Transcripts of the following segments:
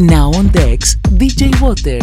Now on decks, DJ Water.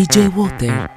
DJ Water.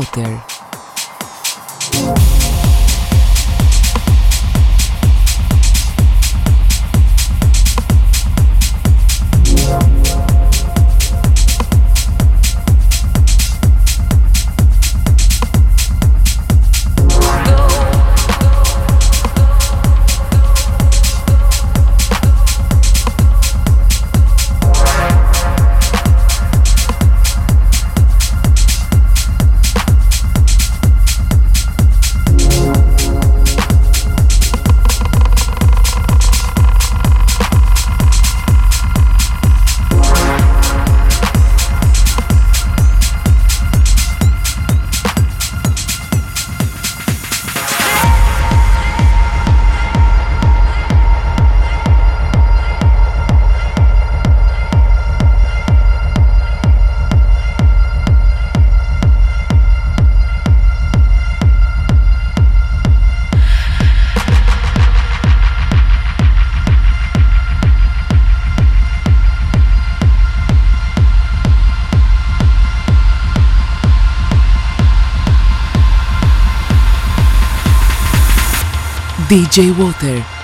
DJ DJ Water.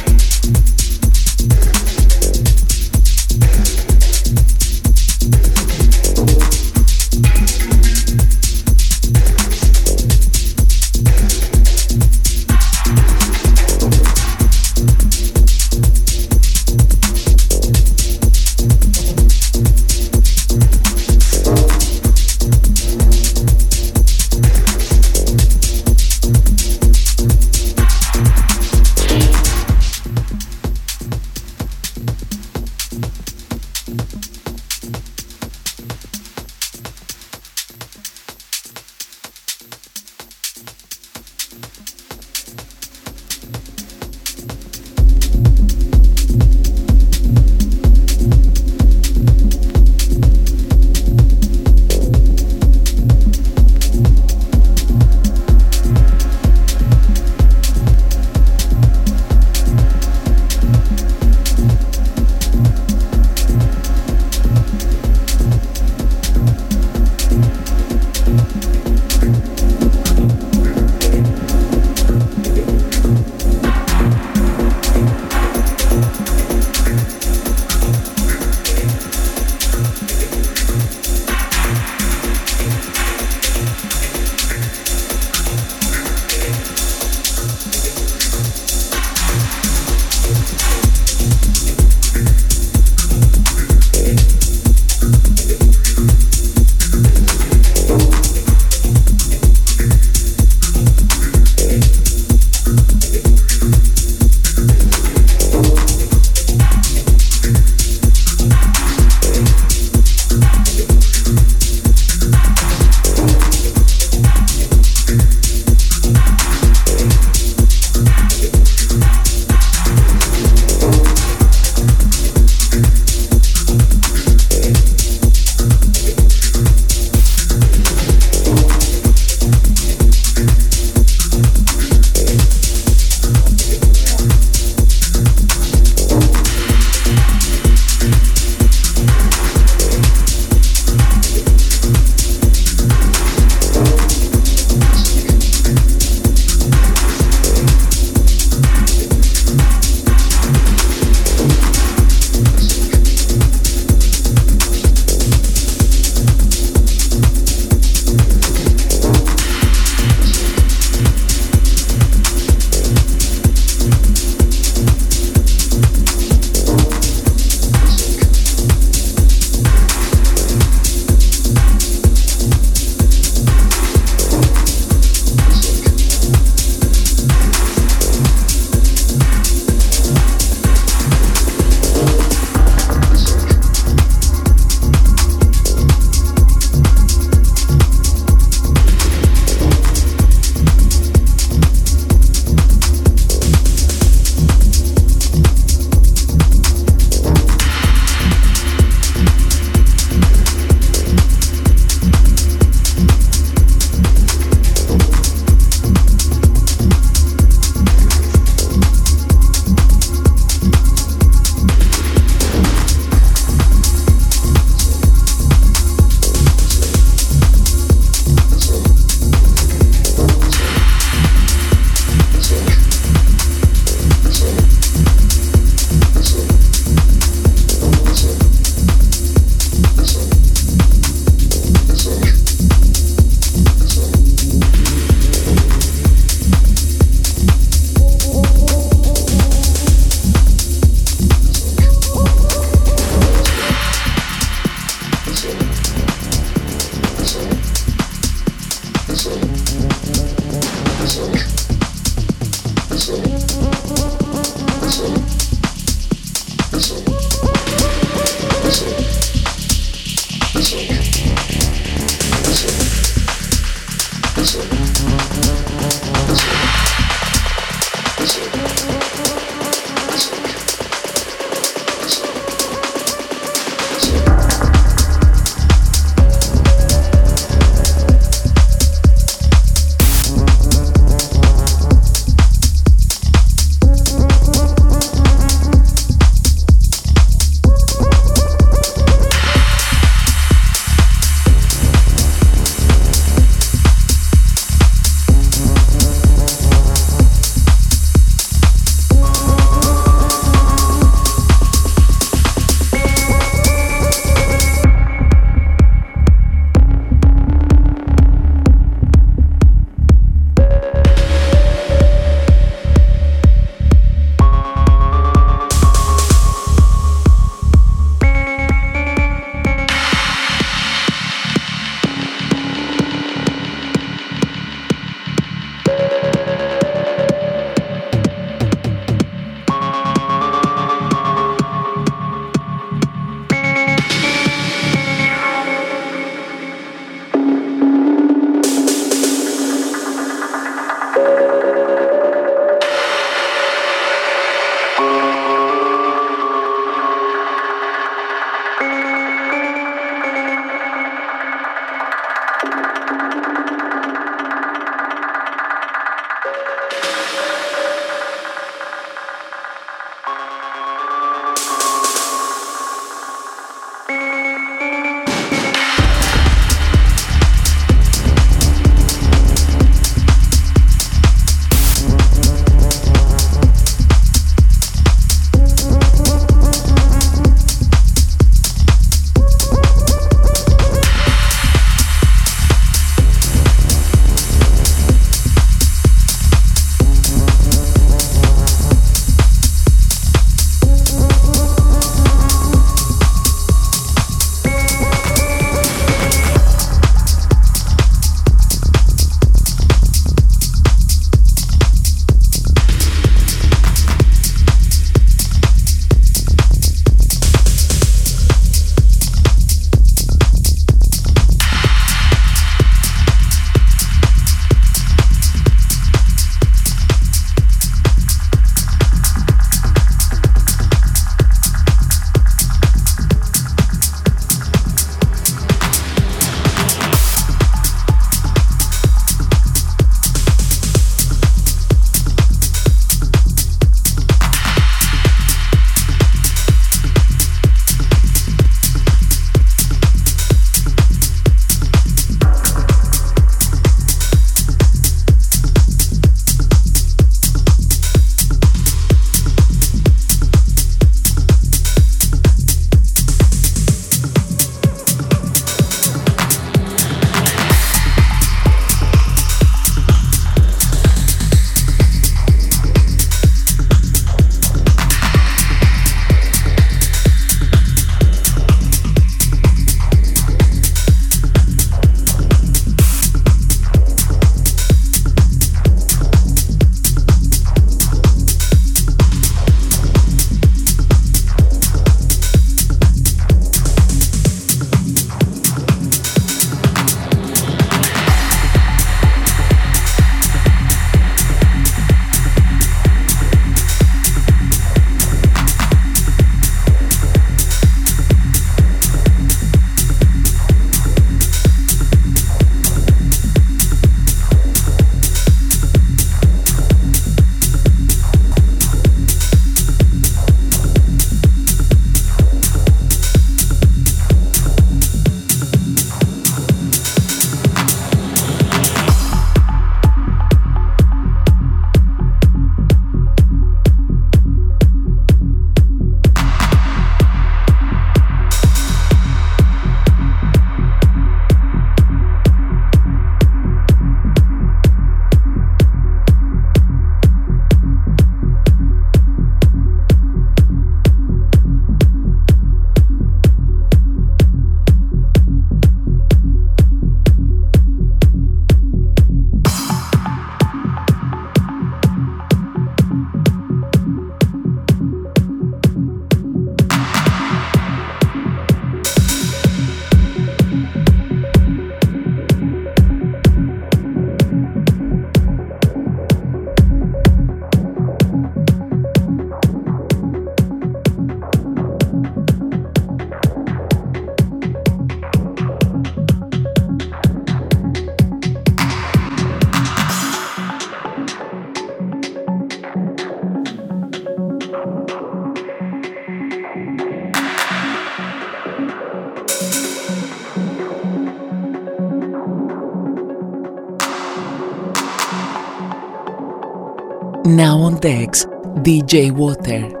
Decks, DJ Water.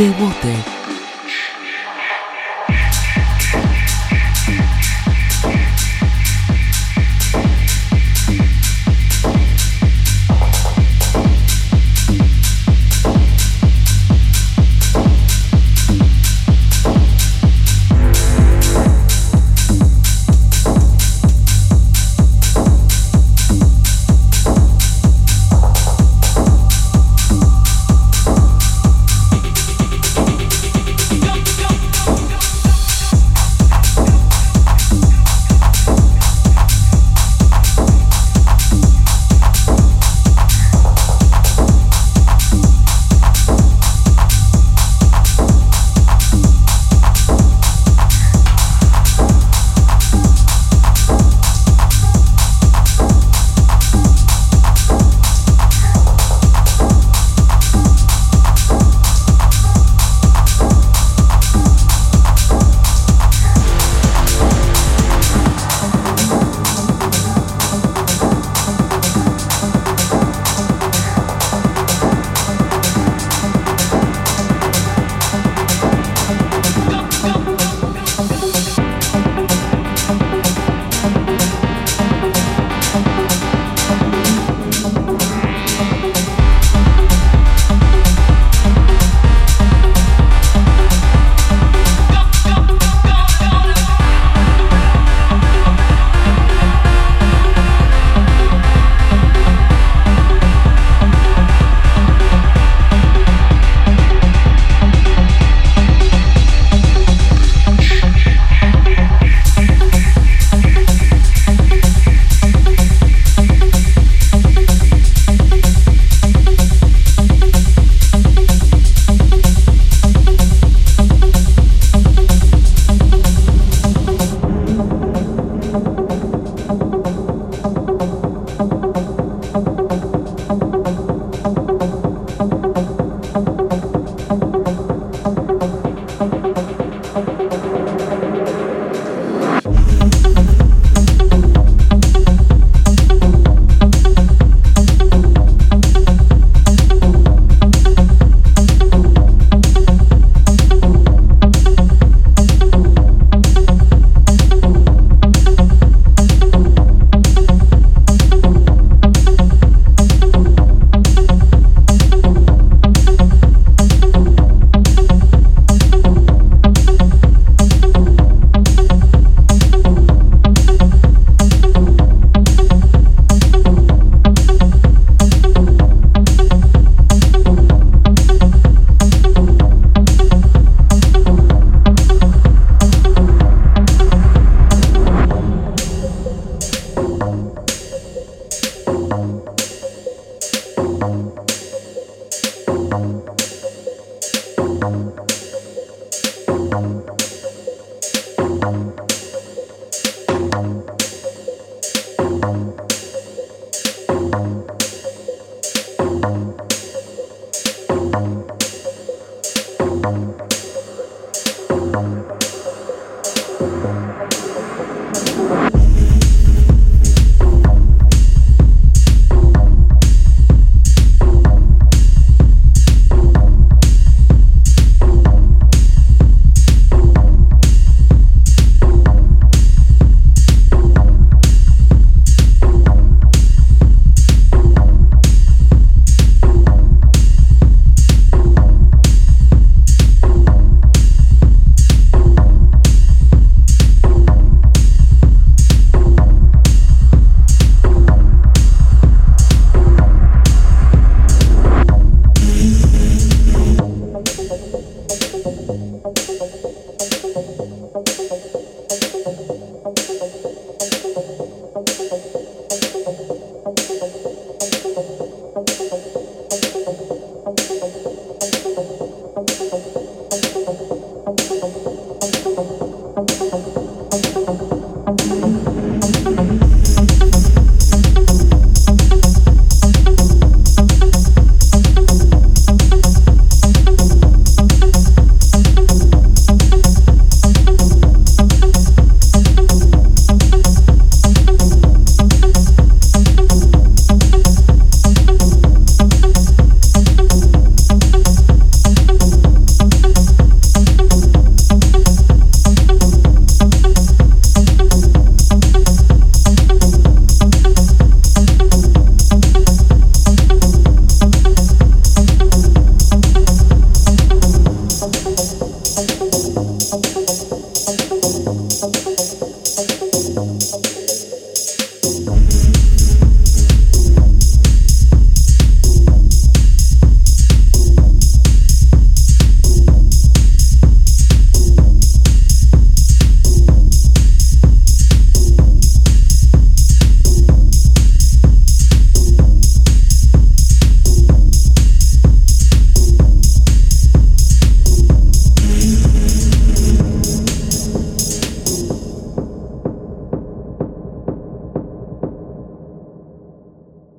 DJ Water